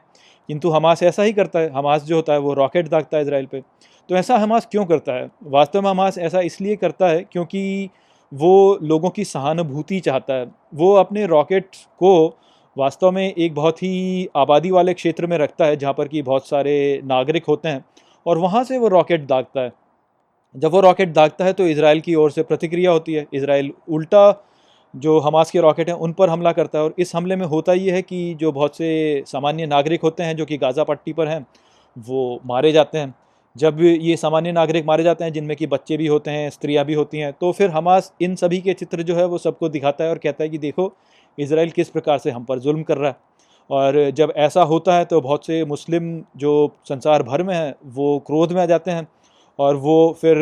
किंतु हमास ऐसा ही करता है, हमास जो होता है वो रॉकेट दागता है इसराइल पे। तो ऐसा हमास क्यों करता है? वास्तव में हमास ऐसा इसलिए करता है क्योंकि वो लोगों की सहानुभूति चाहता है। वो अपने रॉकेट को वास्तव में एक बहुत ही आबादी वाले क्षेत्र में रखता है, जहाँ पर कि बहुत सारे नागरिक होते हैं। और वहाँ से वो रॉकेट दागता है। जब वो रॉकेट दागता है तो इसराइल की ओर से प्रतिक्रिया होती है। इसराइल उल्टा जो हमास के रॉकेट हैं, उन पर हमला करता है और इस हमले में होता ये है कि जो बहुत से सामान्य नागरिक होते हैं, जो कि गाज़ा पट्टी पर हैं, वो मारे जाते हैं। जब ये सामान्य नागरिक मारे जाते हैं, जिनमें कि बच्चे भी होते हैं, स्त्रियाँ भी होती हैं तो फिर हमास इन सभी के चित्र जो है वो सबको दिखाता है और कहता है कि देखो इसराइल किस प्रकार से हम पर जुल्म कर रहा है। और जब ऐसा होता है तो बहुत से मुस्लिम जो संसार भर में हैं, वो क्रोध में आ जाते हैं और वो फिर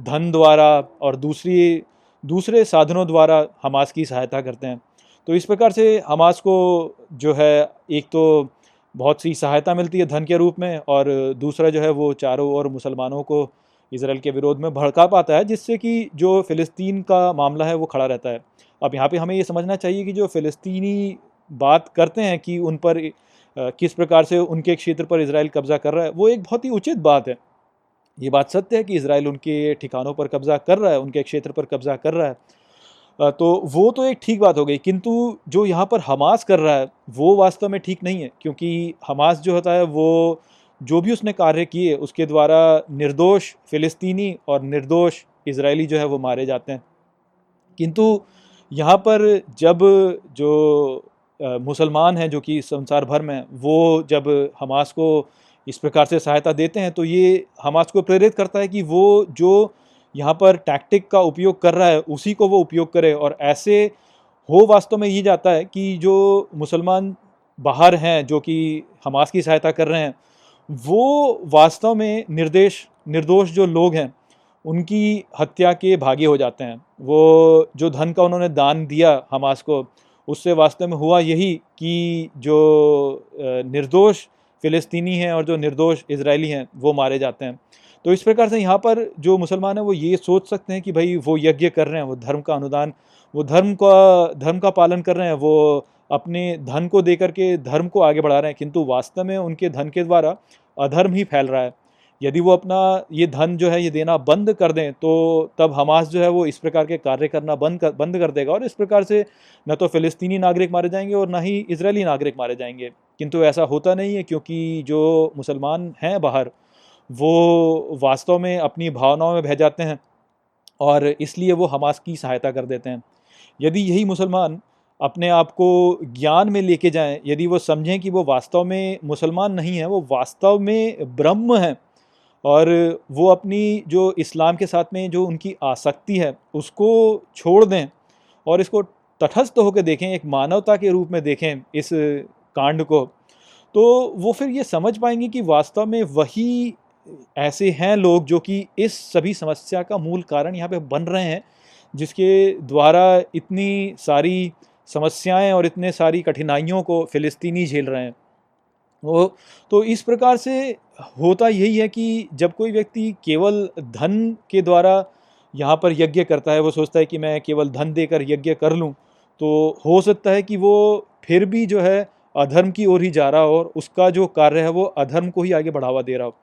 धन द्वारा और दूसरी, दूसरे साधनों द्वारा हमास की सहायता करते हैं। तो इस प्रकार से हमास को जो है, एक तो बहुत सी सहायता मिलती है धन के रूप में और दूसरा जो है वो चारों ओर मुसलमानों को इसराइल के विरोध में भड़का पाता है, जिससे कि जो फ़िलिस्तीन का मामला है वो खड़ा रहता है। अब यहाँ पे हमें ये समझना चाहिए कि जो फ़िलिस्तीनी बात करते हैं कि उन पर किस प्रकार से उनके क्षेत्र पर इसराइल कब्ज़ा कर रहा है, वो एक बहुत ही उचित बात है। ये बात सत्य है कि इसराइल उनके ठिकानों पर कब्ज़ा कर रहा है, उनके क्षेत्र पर कब्ज़ा कर रहा है। तो वो तो एक ठीक बात हो गई, किंतु जो यहाँ पर हमास कर रहा है, वो वास्तव में ठीक नहीं है, क्योंकि हमास जो होता है, वो जो भी उसने कार्य किए, उसके द्वारा निर्दोष फ़िलिस्तीनी और निर्दोष इसराइली जो है, वो मारे जाते हैं। किंतु यहाँ पर जब जो मुसलमान हैं जो कि संसार भर में, वो जब हमास को इस प्रकार से सहायता देते हैं तो ये हमास को प्रेरित करता है कि वो जो यहाँ पर टैक्टिक का उपयोग कर रहा है, उसी को वो उपयोग करे। और ऐसे हो वास्तव में ये जाता है कि जो मुसलमान बाहर हैं, जो कि हमास की सहायता कर रहे हैं, वो वास्तव में निर्देश, निर्दोष जो लोग हैं, उनकी हत्या के भागी हो जाते हैं। वो जो धन का उन्होंने दान दिया हमास को उससे वास्तव में हुआ यही कि जो निर्दोष फ़िलिस्तीनी हैं और जो निर्दोष इसराइली हैं, वो मारे जाते हैं। तो इस प्रकार से यहाँ पर जो मुसलमान हैं, वो ये सोच सकते हैं कि भाई वो यज्ञ कर रहे हैं, वो धर्म का अनुदान, वो धर्म का धर्म का पालन कर रहे हैं, वो अपने धन को दे करके धर्म को आगे बढ़ा रहे हैं, किंतु वास्तव में उनके धन के द्वारा अधर्म ही फैल रहा है। यदि वो अपना ये धन जो है ये देना बंद कर दें तो तब हमास जो है वो इस प्रकार के कार्य करना बंद कर बंद कर देगा। और इस प्रकार से न तो फ़िलिस्तीनी नागरिक मारे जाएँगे और ना ही इसराइली नागरिक मारे जाएँगे। किंतु ऐसा होता नहीं है, क्योंकि जो मुसलमान हैं बाहर, वो वास्तव में अपनी भावनाओं में बह जाते हैं और इसलिए वो हमास की सहायता कर देते हैं। यदि यही मुसलमान अपने आप को ज्ञान में लेके जाएँ, यदि वो समझें कि वो वास्तव में मुसलमान नहीं हैं, वो वास्तव में ब्रह्म हैं और वो अपनी जो इस्लाम के साथ में जो उनकी आसक्ति है, उसको छोड़ दें और इसको तटस्थ होकर देखें, एक मानवता के रूप में देखें इस कांड को तो वो फिर ये समझ पाएँगे कि वास्तव में वही ऐसे हैं लोग जो कि इस सभी समस्या का मूल कारण यहाँ पे बन रहे हैं, जिसके द्वारा इतनी सारी समस्याएँ और इतने सारी कठिनाइयों को फ़िलिस्तीनी झेल रहे हैं। वो तो इस प्रकार से होता यही है कि जब कोई व्यक्ति केवल धन के द्वारा यहाँ पर यज्ञ करता है, वो सोचता है कि मैं केवल धन देकर यज्ञ कर लूँ तो हो सकता है कि वो फिर भी जो है अधर्म की ओर ही जा रहा हो और उसका जो कार्य है वो अधर्म को ही आगे बढ़ावा दे रहा हो।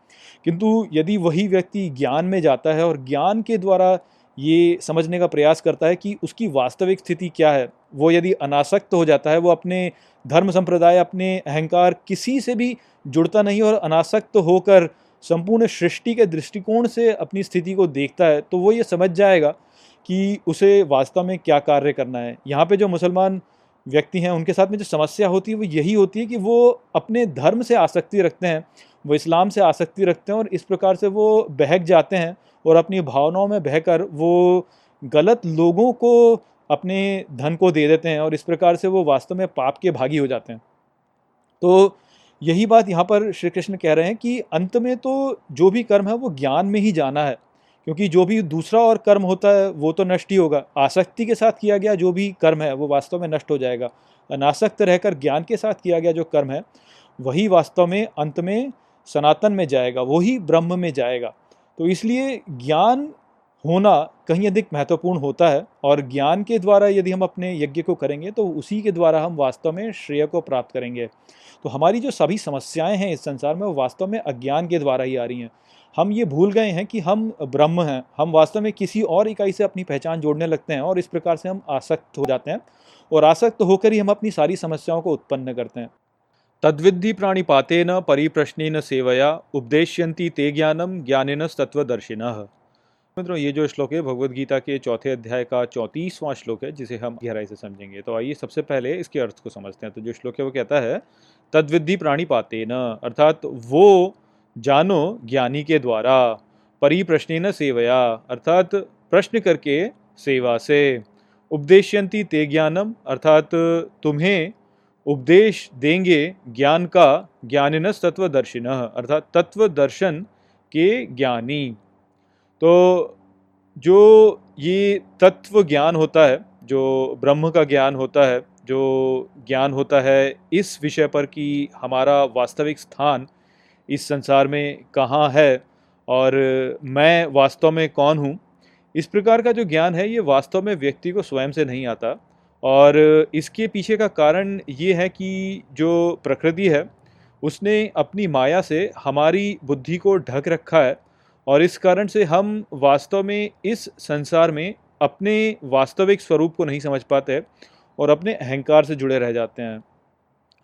किंतु यदि वही व्यक्ति ज्ञान में जाता है और ज्ञान के द्वारा ये समझने का प्रयास करता है कि उसकी वास्तविक स्थिति क्या है, वो यदि अनासक्त हो जाता है, वो अपने धर्म संप्रदाय अपने अहंकार किसी से भी जुड़ता नहीं और अनासक्त होकर संपूर्ण सृष्टि के दृष्टिकोण से अपनी स्थिति को देखता है तो वो ये समझ जाएगा कि उसे वास्तव में क्या कार्य करना है। यहाँ पे जो मुसलमान व्यक्ति हैं, उनके साथ में जो समस्या होती है, वो यही होती है कि वो अपने धर्म से आसक्ति रखते हैं, वो इस्लाम से आसक्ति रखते हैं और इस प्रकार से वो बहक जाते हैं और अपनी भावनाओं में बहकर वो गलत लोगों को अपने धन को दे देते हैं और इस प्रकार से वो वास्तव में पाप के भागी हो जाते हैं। तो यही बात यहाँ पर श्री कृष्ण कह रहे हैं कि अंत में तो जो भी कर्म है वो ज्ञान में ही जाना है, क्योंकि जो भी दूसरा और कर्म होता है वो तो नष्ट ही होगा। आसक्ति के साथ किया गया जो भी कर्म है वो वास्तव में नष्ट हो जाएगा। अनासक्त रहकर ज्ञान के साथ किया गया जो कर्म है, वही वास्तव में अंत में सनातन में जाएगा वही ब्रह्म में जाएगा। तो इसलिए ज्ञान होना कहीं अधिक महत्वपूर्ण होता है और ज्ञान के द्वारा यदि हम अपने यज्ञ को करेंगे तो उसी के द्वारा हम वास्तव में श्रेय को प्राप्त करेंगे। तो हमारी जो सभी समस्याएँ हैं इस संसार में, वो वास्तव में अज्ञान के द्वारा ही आ रही हैं। हम ये भूल गए हैं कि हम ब्रह्म हैं। हम वास्तव में किसी और इकाई से अपनी पहचान जोड़ने लगते हैं और इस प्रकार से हम आसक्त हो जाते हैं और आसक्त होकर ही हम अपनी सारी समस्याओं को उत्पन्न करते हैं। तद्विद्धि प्राणिपातेन परिप्रश्न सेवया उपदेश्यंती ते ज्ञानम ज्ञान तत्वदर्शिन मित्रों, ये जो श्लोक है भगवत गीता के चौथे अध्याय का चौंतीसवां श्लोक है, जिसे हम गहराई से समझेंगे। तो आइए सबसे पहले इसके अर्थ को समझते हैं। तो जो श्लोक है, वो कहता है, तद्विद्धि प्राणी पाते न अर्थात वो जानो ज्ञानी के द्वारा परिप्रश्न न सेवया, अर्थात प्रश्न करके सेवा से। उपदेशयंती ते ज्ञानम, अर्थात तुम्हें उपदेश देंगे ज्ञान का ज्ञानिनस तत्वदर्शिन अर्थात तत्व दर्शन के ज्ञानी। तो जो ये तत्व ज्ञान होता है, जो ब्रह्म का ज्ञान होता है, जो ज्ञान होता है इस विषय पर कि हमारा वास्तविक स्थान इस संसार में कहाँ है और मैं वास्तव में कौन हूँ, इस प्रकार का जो ज्ञान है, ये वास्तव में व्यक्ति को स्वयं से नहीं आता। और इसके पीछे का कारण ये है कि जो प्रकृति है, उसने अपनी माया से हमारी बुद्धि को ढक रखा है और इस कारण से हम वास्तव में इस संसार में अपने वास्तविक स्वरूप को नहीं समझ पाते और अपने अहंकार से जुड़े रह जाते हैं।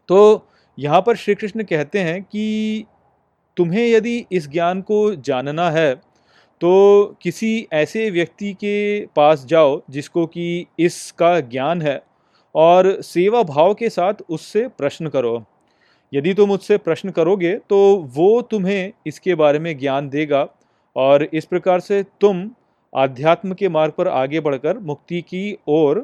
तो यहाँ पर श्री कृष्ण कहते हैं कि तुम्हें यदि इस ज्ञान को जानना है तो किसी ऐसे व्यक्ति के पास जाओ जिसको कि इसका ज्ञान है और सेवा भाव के साथ उससे प्रश्न करो। यदि तुम उससे प्रश्न करोगे तो वो तुम्हें इसके बारे में ज्ञान देगा और इस प्रकार से तुम आध्यात्म के मार्ग पर आगे बढ़कर मुक्ति की ओर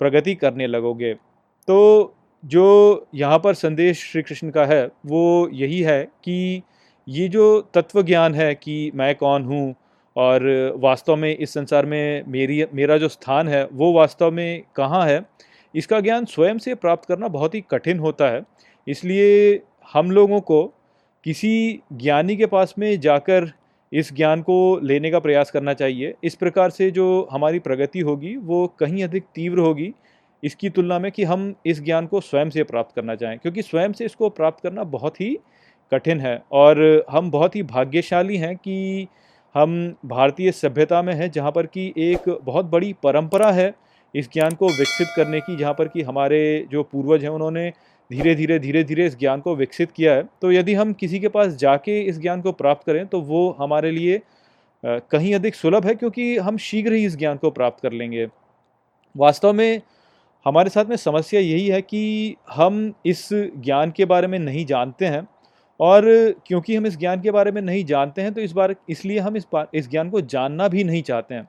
प्रगति करने लगोगे। तो जो यहाँ पर संदेश श्री कृष्ण का है, वो यही है कि ये जो तत्व ज्ञान है कि मैं कौन हूँ और वास्तव में इस संसार में मेरी, मेरा जो स्थान है, वो वास्तव में कहाँ है, इसका ज्ञान स्वयं से प्राप्त करना बहुत ही कठिन होता है। इसलिए हम लोगों को किसी ज्ञानी के पास में जाकर इस ज्ञान को लेने का प्रयास करना चाहिए। इस प्रकार से जो हमारी प्रगति होगी, वो कहीं अधिक तीव्र होगी। इसकी तुलना में कि हम इस ज्ञान को स्वयं से प्राप्त करना चाहें, क्योंकि स्वयं से इसको प्राप्त करना बहुत ही कठिन है और हम बहुत ही भाग्यशाली हैं कि हम भारतीय सभ्यता में हैं, जहाँ पर कि एक बहुत बड़ी परंपरा है इस ज्ञान को विकसित करने की, जहाँ पर कि हमारे जो पूर्वज हैं, उन्होंने धीरे धीरे धीरे धीरे इस ज्ञान को विकसित किया है। तो यदि हम किसी के पास जाके इस ज्ञान को प्राप्त करें तो वो हमारे लिए कहीं अधिक सुलभ है, क्योंकि हम शीघ्र ही इस ज्ञान को प्राप्त कर लेंगे। वास्तव में हमारे साथ में समस्या यही है कि हम इस ज्ञान के बारे में नहीं जानते हैं, और क्योंकि हम इस ज्ञान के बारे में नहीं जानते हैं तो इस बार, इसलिए हम इस बार इस ज्ञान को जानना भी नहीं चाहते हैं।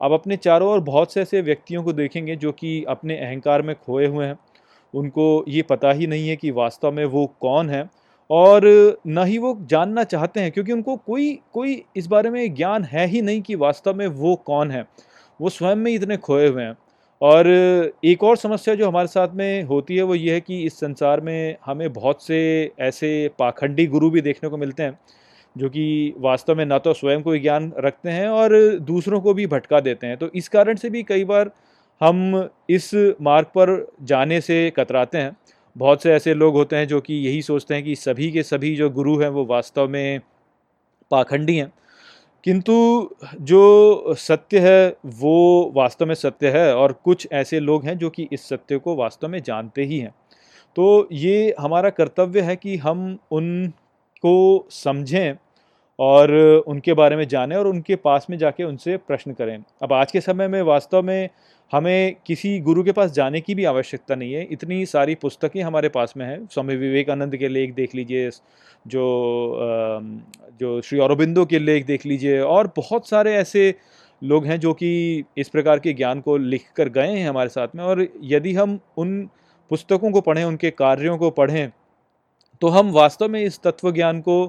अब अपने चारों ओर बहुत से ऐसे व्यक्तियों को देखेंगे, जो कि अपने अहंकार में खोए हुए हैं। उनको ये पता ही नहीं है कि वास्तव में वो कौन है और न ही वो जानना चाहते हैं, क्योंकि उनको कोई कोई इस बारे में ज्ञान है ही नहीं कि वास्तव में वो कौन है। वो स्वयं में इतने खोए हुए हैं। और एक और समस्या जो हमारे साथ में होती है वो ये है कि इस संसार में हमें बहुत से ऐसे पाखंडी गुरु भी देखने को मिलते हैं, जो कि वास्तव में ना तो स्वयं कोई ज्ञान रखते हैं और दूसरों को भी भटका देते हैं। तो इस कारण से भी कई बार हम इस मार्ग पर जाने से कतराते हैं। बहुत से ऐसे लोग होते हैं जो कि यही सोचते हैं कि सभी के सभी जो गुरु हैं वो वास्तव में पाखंडी हैं। किंतु जो सत्य है, वो वास्तव में सत्य है और कुछ ऐसे लोग हैं जो कि इस सत्य को वास्तव में जानते ही हैं। तो ये हमारा कर्तव्य है कि हम उनको समझें और उनके बारे में जानें और उनके पास में जाके उनसे प्रश्न करें। अब आज के समय में वास्तव में हमें किसी गुरु के पास जाने की भी आवश्यकता नहीं है। इतनी सारी पुस्तकें हमारे पास में हैं। स्वामी विवेकानंद के लेख देख लीजिए, जो जो श्री अरबिंदो के लेख देख लीजिए, और बहुत सारे ऐसे लोग हैं जो कि इस प्रकार के ज्ञान को लिख कर गए हैं हमारे साथ में। और यदि हम उन पुस्तकों को पढ़ें, उनके कार्यों को पढ़ें तो हम वास्तव में इस तत्व ज्ञान को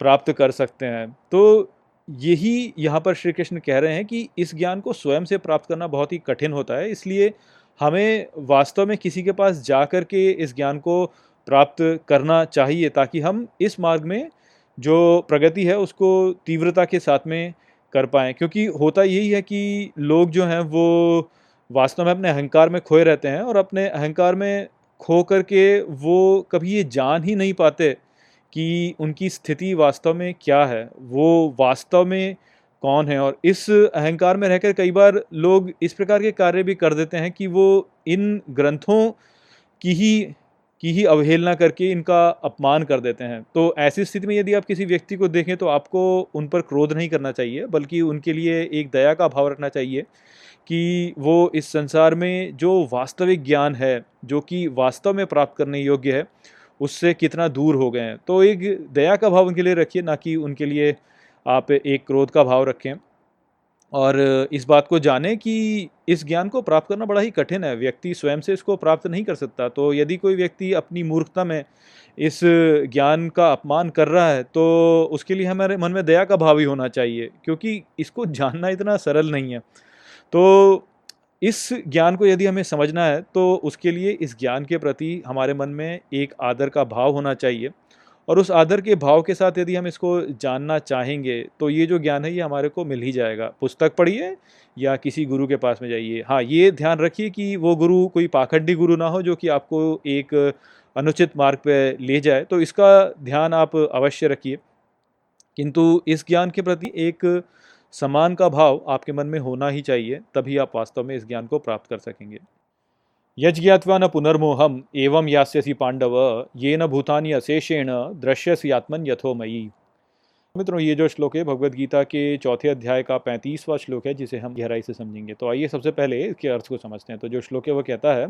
प्राप्त कर सकते हैं। तो यही यहाँ पर श्री कृष्ण कह रहे हैं कि इस ज्ञान को स्वयं से प्राप्त करना बहुत ही कठिन होता है। इसलिए हमें वास्तव में किसी के पास जा कर के इस ज्ञान को प्राप्त करना चाहिए ताकि हम इस मार्ग में जो प्रगति है उसको तीव्रता के साथ में कर पाएँ। क्योंकि होता यही है कि लोग जो हैं वो वास्तव में अपने अहंकार में खोए रहते हैं और अपने अहंकार में खो करके वो कभी ये जान ही नहीं पाते कि उनकी स्थिति वास्तव में क्या है? वो वास्तव में कौन है? और इस अहंकार में रहकर कई बार लोग इस प्रकार के कार्य भी कर देते हैं कि वो इन ग्रंथों की ही की ही अवहेलना करके इनका अपमान कर देते हैं। तो ऐसी स्थिति में यदि आप किसी व्यक्ति को देखें तो आपको उन पर क्रोध नहीं करना चाहिए, बल्कि उनके लिए एक दया का भाव रखना चाहिए कि वो इस संसार में जो वास्तविक ज्ञान है, जो कि वास्तव में प्राप्त करने योग्य है उससे कितना दूर हो गए हैं। तो एक दया का भाव उनके लिए रखिए, ना कि उनके लिए आप एक क्रोध का भाव रखें। और इस बात को जानें कि इस ज्ञान को प्राप्त करना बड़ा ही कठिन है। व्यक्ति स्वयं से इसको प्राप्त नहीं कर सकता। तो यदि कोई व्यक्ति अपनी मूर्खता में इस ज्ञान का अपमान कर रहा है तो उसके लिए हमारे मन में दया का भाव ही होना चाहिए, क्योंकि इसको जानना इतना सरल नहीं है। तो इस ज्ञान को यदि हमें समझना है तो उसके लिए इस ज्ञान के प्रति हमारे मन में एक आदर का भाव होना चाहिए। और उस आदर के भाव के साथ यदि हम इसको जानना चाहेंगे तो ये जो ज्ञान है, ये हमारे को मिल ही जाएगा। पुस्तक पढ़िए या किसी गुरु के पास में जाइए। हाँ ये ध्यान रखिए कि वो गुरु कोई पाखंडी गुरु ना हो, जो कि आपको एक अनुचित मार्ग पर ले जाए। तो इसका ध्यान आप अवश्य रखिए। किंतु इस ज्ञान के प्रति एक समान का भाव आपके मन में होना ही चाहिए, तभी आप वास्तव में इस ज्ञान को प्राप्त कर सकेंगे। यज्ञात्वा न पुनर्मोहम एवं यास्यसी पांडव, ये न भूतानी अशेषेण दृश्यसी आत्मन यथोमयी मित्रों, ये जो श्लोक है भगवत गीता के चौथे अध्याय का पैंतीसवां श्लोक है, जिसे हम गहराई से समझेंगे। तो आइए सबसे पहले इसके अर्थ को समझते हैं। तो जो श्लोक है, वो कहता है,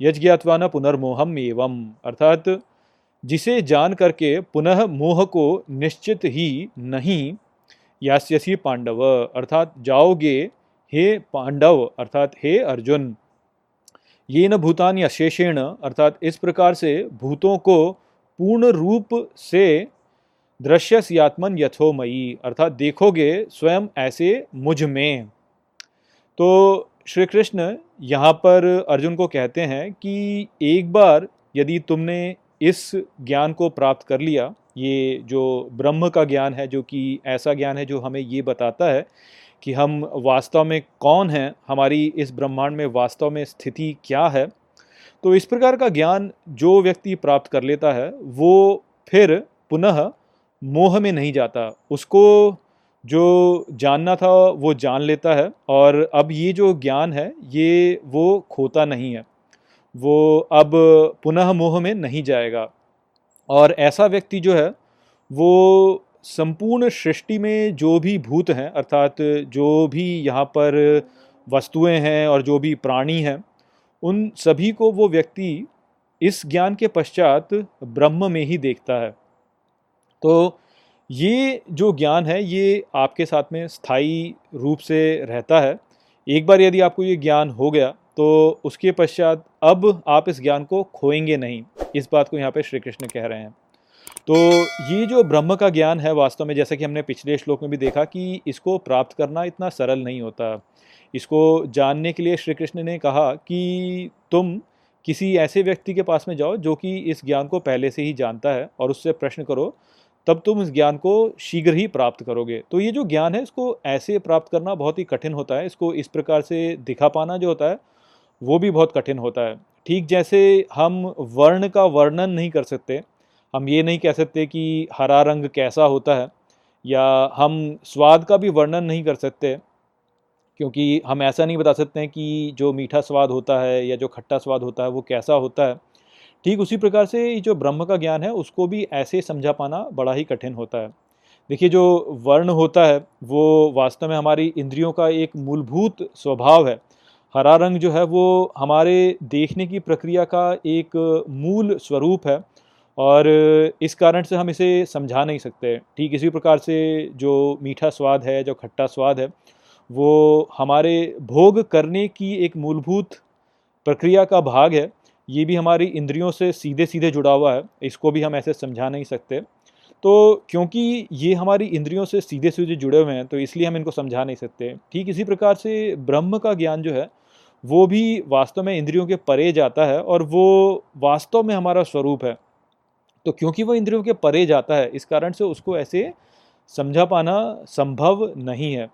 यज्ञात्वा न पुनर्मोहम एवं, अर्थात जिसे जान करके पुनः मोह को निश्चित ही नहीं यास्यसी पांडव, अर्थात जाओगे हे पांडव, अर्थात हे अर्जुन। ये न भूतान अशेषेण, अर्थात इस प्रकार से भूतों को पूर्ण रूप से दृश्य सियात्मन यथोमयी, अर्थात देखोगे स्वयं ऐसे मुझमें। तो श्री कृष्ण यहाँ पर अर्जुन को कहते हैं कि एक बार यदि तुमने इस ज्ञान को प्राप्त कर लिया ये जो ब्रह्म का ज्ञान है, जो कि ऐसा ज्ञान है जो हमें ये बताता है कि हम वास्तव में कौन हैं, हमारी इस ब्रह्मांड में वास्तव में स्थिति क्या है तो इस प्रकार का ज्ञान जो व्यक्ति प्राप्त कर लेता है, वो फिर पुनः मोह में नहीं जाता। उसको जो जानना था, वो जान लेता है और अब ये जो ज्ञान है, ये वो खोता नहीं है। वो अब पुनः मोह में नहीं जाएगा। और ऐसा व्यक्ति जो है, वो संपूर्ण सृष्टि में जो भी भूत हैं, अर्थात जो भी यहाँ पर वस्तुएँ हैं और जो भी प्राणी हैं, उन सभी को वो व्यक्ति इस ज्ञान के पश्चात ब्रह्म में ही देखता है। तो ये जो ज्ञान है, ये आपके साथ में स्थायी रूप से रहता है। एक बार यदि आपको ये ज्ञान हो गया तो उसके पश्चात अब आप इस ज्ञान को खोएँगे नहीं। इस बात को यहाँ पे श्री कृष्ण कह रहे हैं। तो ये जो ब्रह्म का ज्ञान है वास्तव में, जैसा कि हमने पिछले श्लोक में भी देखा कि इसको प्राप्त करना इतना सरल नहीं होता। इसको जानने के लिए श्री कृष्ण ने कहा कि तुम किसी ऐसे व्यक्ति के पास में जाओ जो कि इस ज्ञान को पहले से ही जानता है और उससे प्रश्न करो, तब तुम इस ज्ञान को शीघ्र ही प्राप्त करोगे। तो ये जो ज्ञान है, इसको ऐसे प्राप्त करना बहुत ही कठिन होता है। इसको इस प्रकार से दिखा पाना जो होता है, वो भी बहुत कठिन होता है। ठीक जैसे हम वर्ण का वर्णन नहीं कर सकते, हम ये नहीं कह सकते कि हरा रंग कैसा होता है, या हम स्वाद का भी वर्णन नहीं कर सकते, क्योंकि हम ऐसा नहीं बता सकते हैं कि जो मीठा स्वाद होता है या जो खट्टा स्वाद होता है वो कैसा होता है। ठीक उसी प्रकार से जो ब्रह्म का ज्ञान है, उसको भी ऐसे समझा पाना बड़ा ही कठिन होता है। देखिए, जो वर्ण होता है, वो वास्तव में हमारी इंद्रियों का एक मूलभूत स्वभाव है। हरा रंग जो है वो हमारे देखने की प्रक्रिया का एक मूल स्वरूप है और इस कारण से हम इसे समझा नहीं सकते। ठीक इसी प्रकार से जो मीठा स्वाद है, जो खट्टा स्वाद है, वो हमारे भोग करने की एक मूलभूत प्रक्रिया का भाग है। ये भी हमारी इंद्रियों से सीधे सीधे जुड़ा हुआ है, इसको भी हम ऐसे समझा नहीं सकते। तो क्योंकि ये हमारी इंद्रियों से सीधे सीधे जुड़े हुए हैं तो इसलिए हम इनको समझा नहीं सकते। ठीक इसी प्रकार से ब्रह्म का ज्ञान जो है, वो भी वास्तव में इंद्रियों के परे जाता है और वो वास्तव में हमारा स्वरूप है। तो क्योंकि वो इंद्रियों के परे जाता है, इस कारण से उसको ऐसे समझा पाना संभव नहीं है।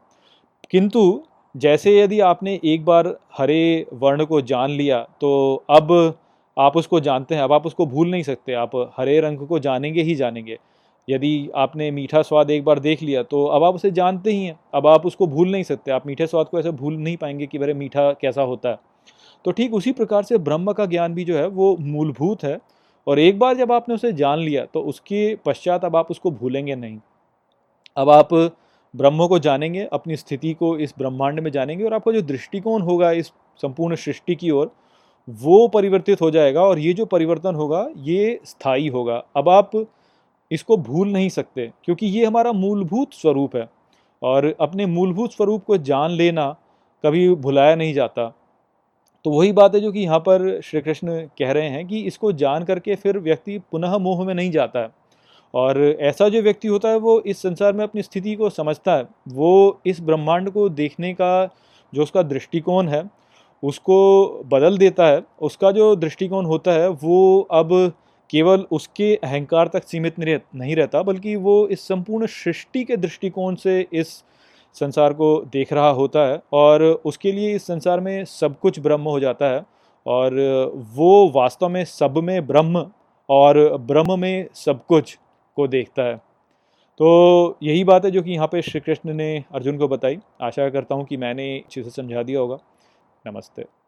किंतु जैसे यदि आपने एक बार हरे वर्ण को जान लिया तो अब आप उसको जानते हैं, अब आप उसको भूल नहीं सकते, आप हरे रंग को जानेंगे ही जानेंगे। यदि आपने मीठा स्वाद एक बार देख लिया तो अब आप उसे जानते ही हैं। अब आप उसको भूल नहीं सकते। आप मीठे स्वाद को ऐसे भूल नहीं पाएँगे कि भरे मीठा कैसा होता है। तो ठीक उसी प्रकार से ब्रह्म का ज्ञान भी जो है, वो मूलभूत है। और एक बार जब आपने उसे जान लिया तो उसके पश्चात अब आप उसको भूलेंगे नहीं। अब आप ब्रह्म को जानेंगे, अपनी स्थिति को इस ब्रह्मांड में जानेंगे और आपका जो दृष्टिकोण होगा, इस संपूर्ण सृष्टि की ओर, वो परिवर्तित हो जाएगा और ये जो परिवर्तन होगा, ये स्थायी होगा। अब आप इसको भूल नहीं सकते, क्योंकि ये हमारा मूलभूत स्वरूप है। और अपने मूलभूत स्वरूप को जान लेना कभी भुलाया नहीं जाता। तो वही बात है जो कि यहाँ पर श्री कृष्ण कह रहे हैं कि इसको जान करके फिर व्यक्ति पुनः मोह में नहीं जाता है। और ऐसा जो व्यक्ति होता है वो इस संसार में अपनी स्थिति को समझता है। वो इस ब्रह्मांड को देखने का जो उसका दृष्टिकोण है, उसको बदल देता है। उसका जो दृष्टिकोण होता है, वो अब केवल उसके अहंकार तक सीमित नहीं रहता, बल्कि वो इस संपूर्ण सृष्टि के दृष्टिकोण से इस संसार को देख रहा होता है और उसके लिए इस संसार में सब कुछ ब्रह्म हो जाता है और वो वास्तव में सब में ब्रह्म और ब्रह्म में सब कुछ को देखता है। तो यही बात है जो कि यहाँ पे श्री कृष्ण ने अर्जुन को बताई। आशा करता हूँ कि मैंने से समझा दिया होगा। नमस्ते।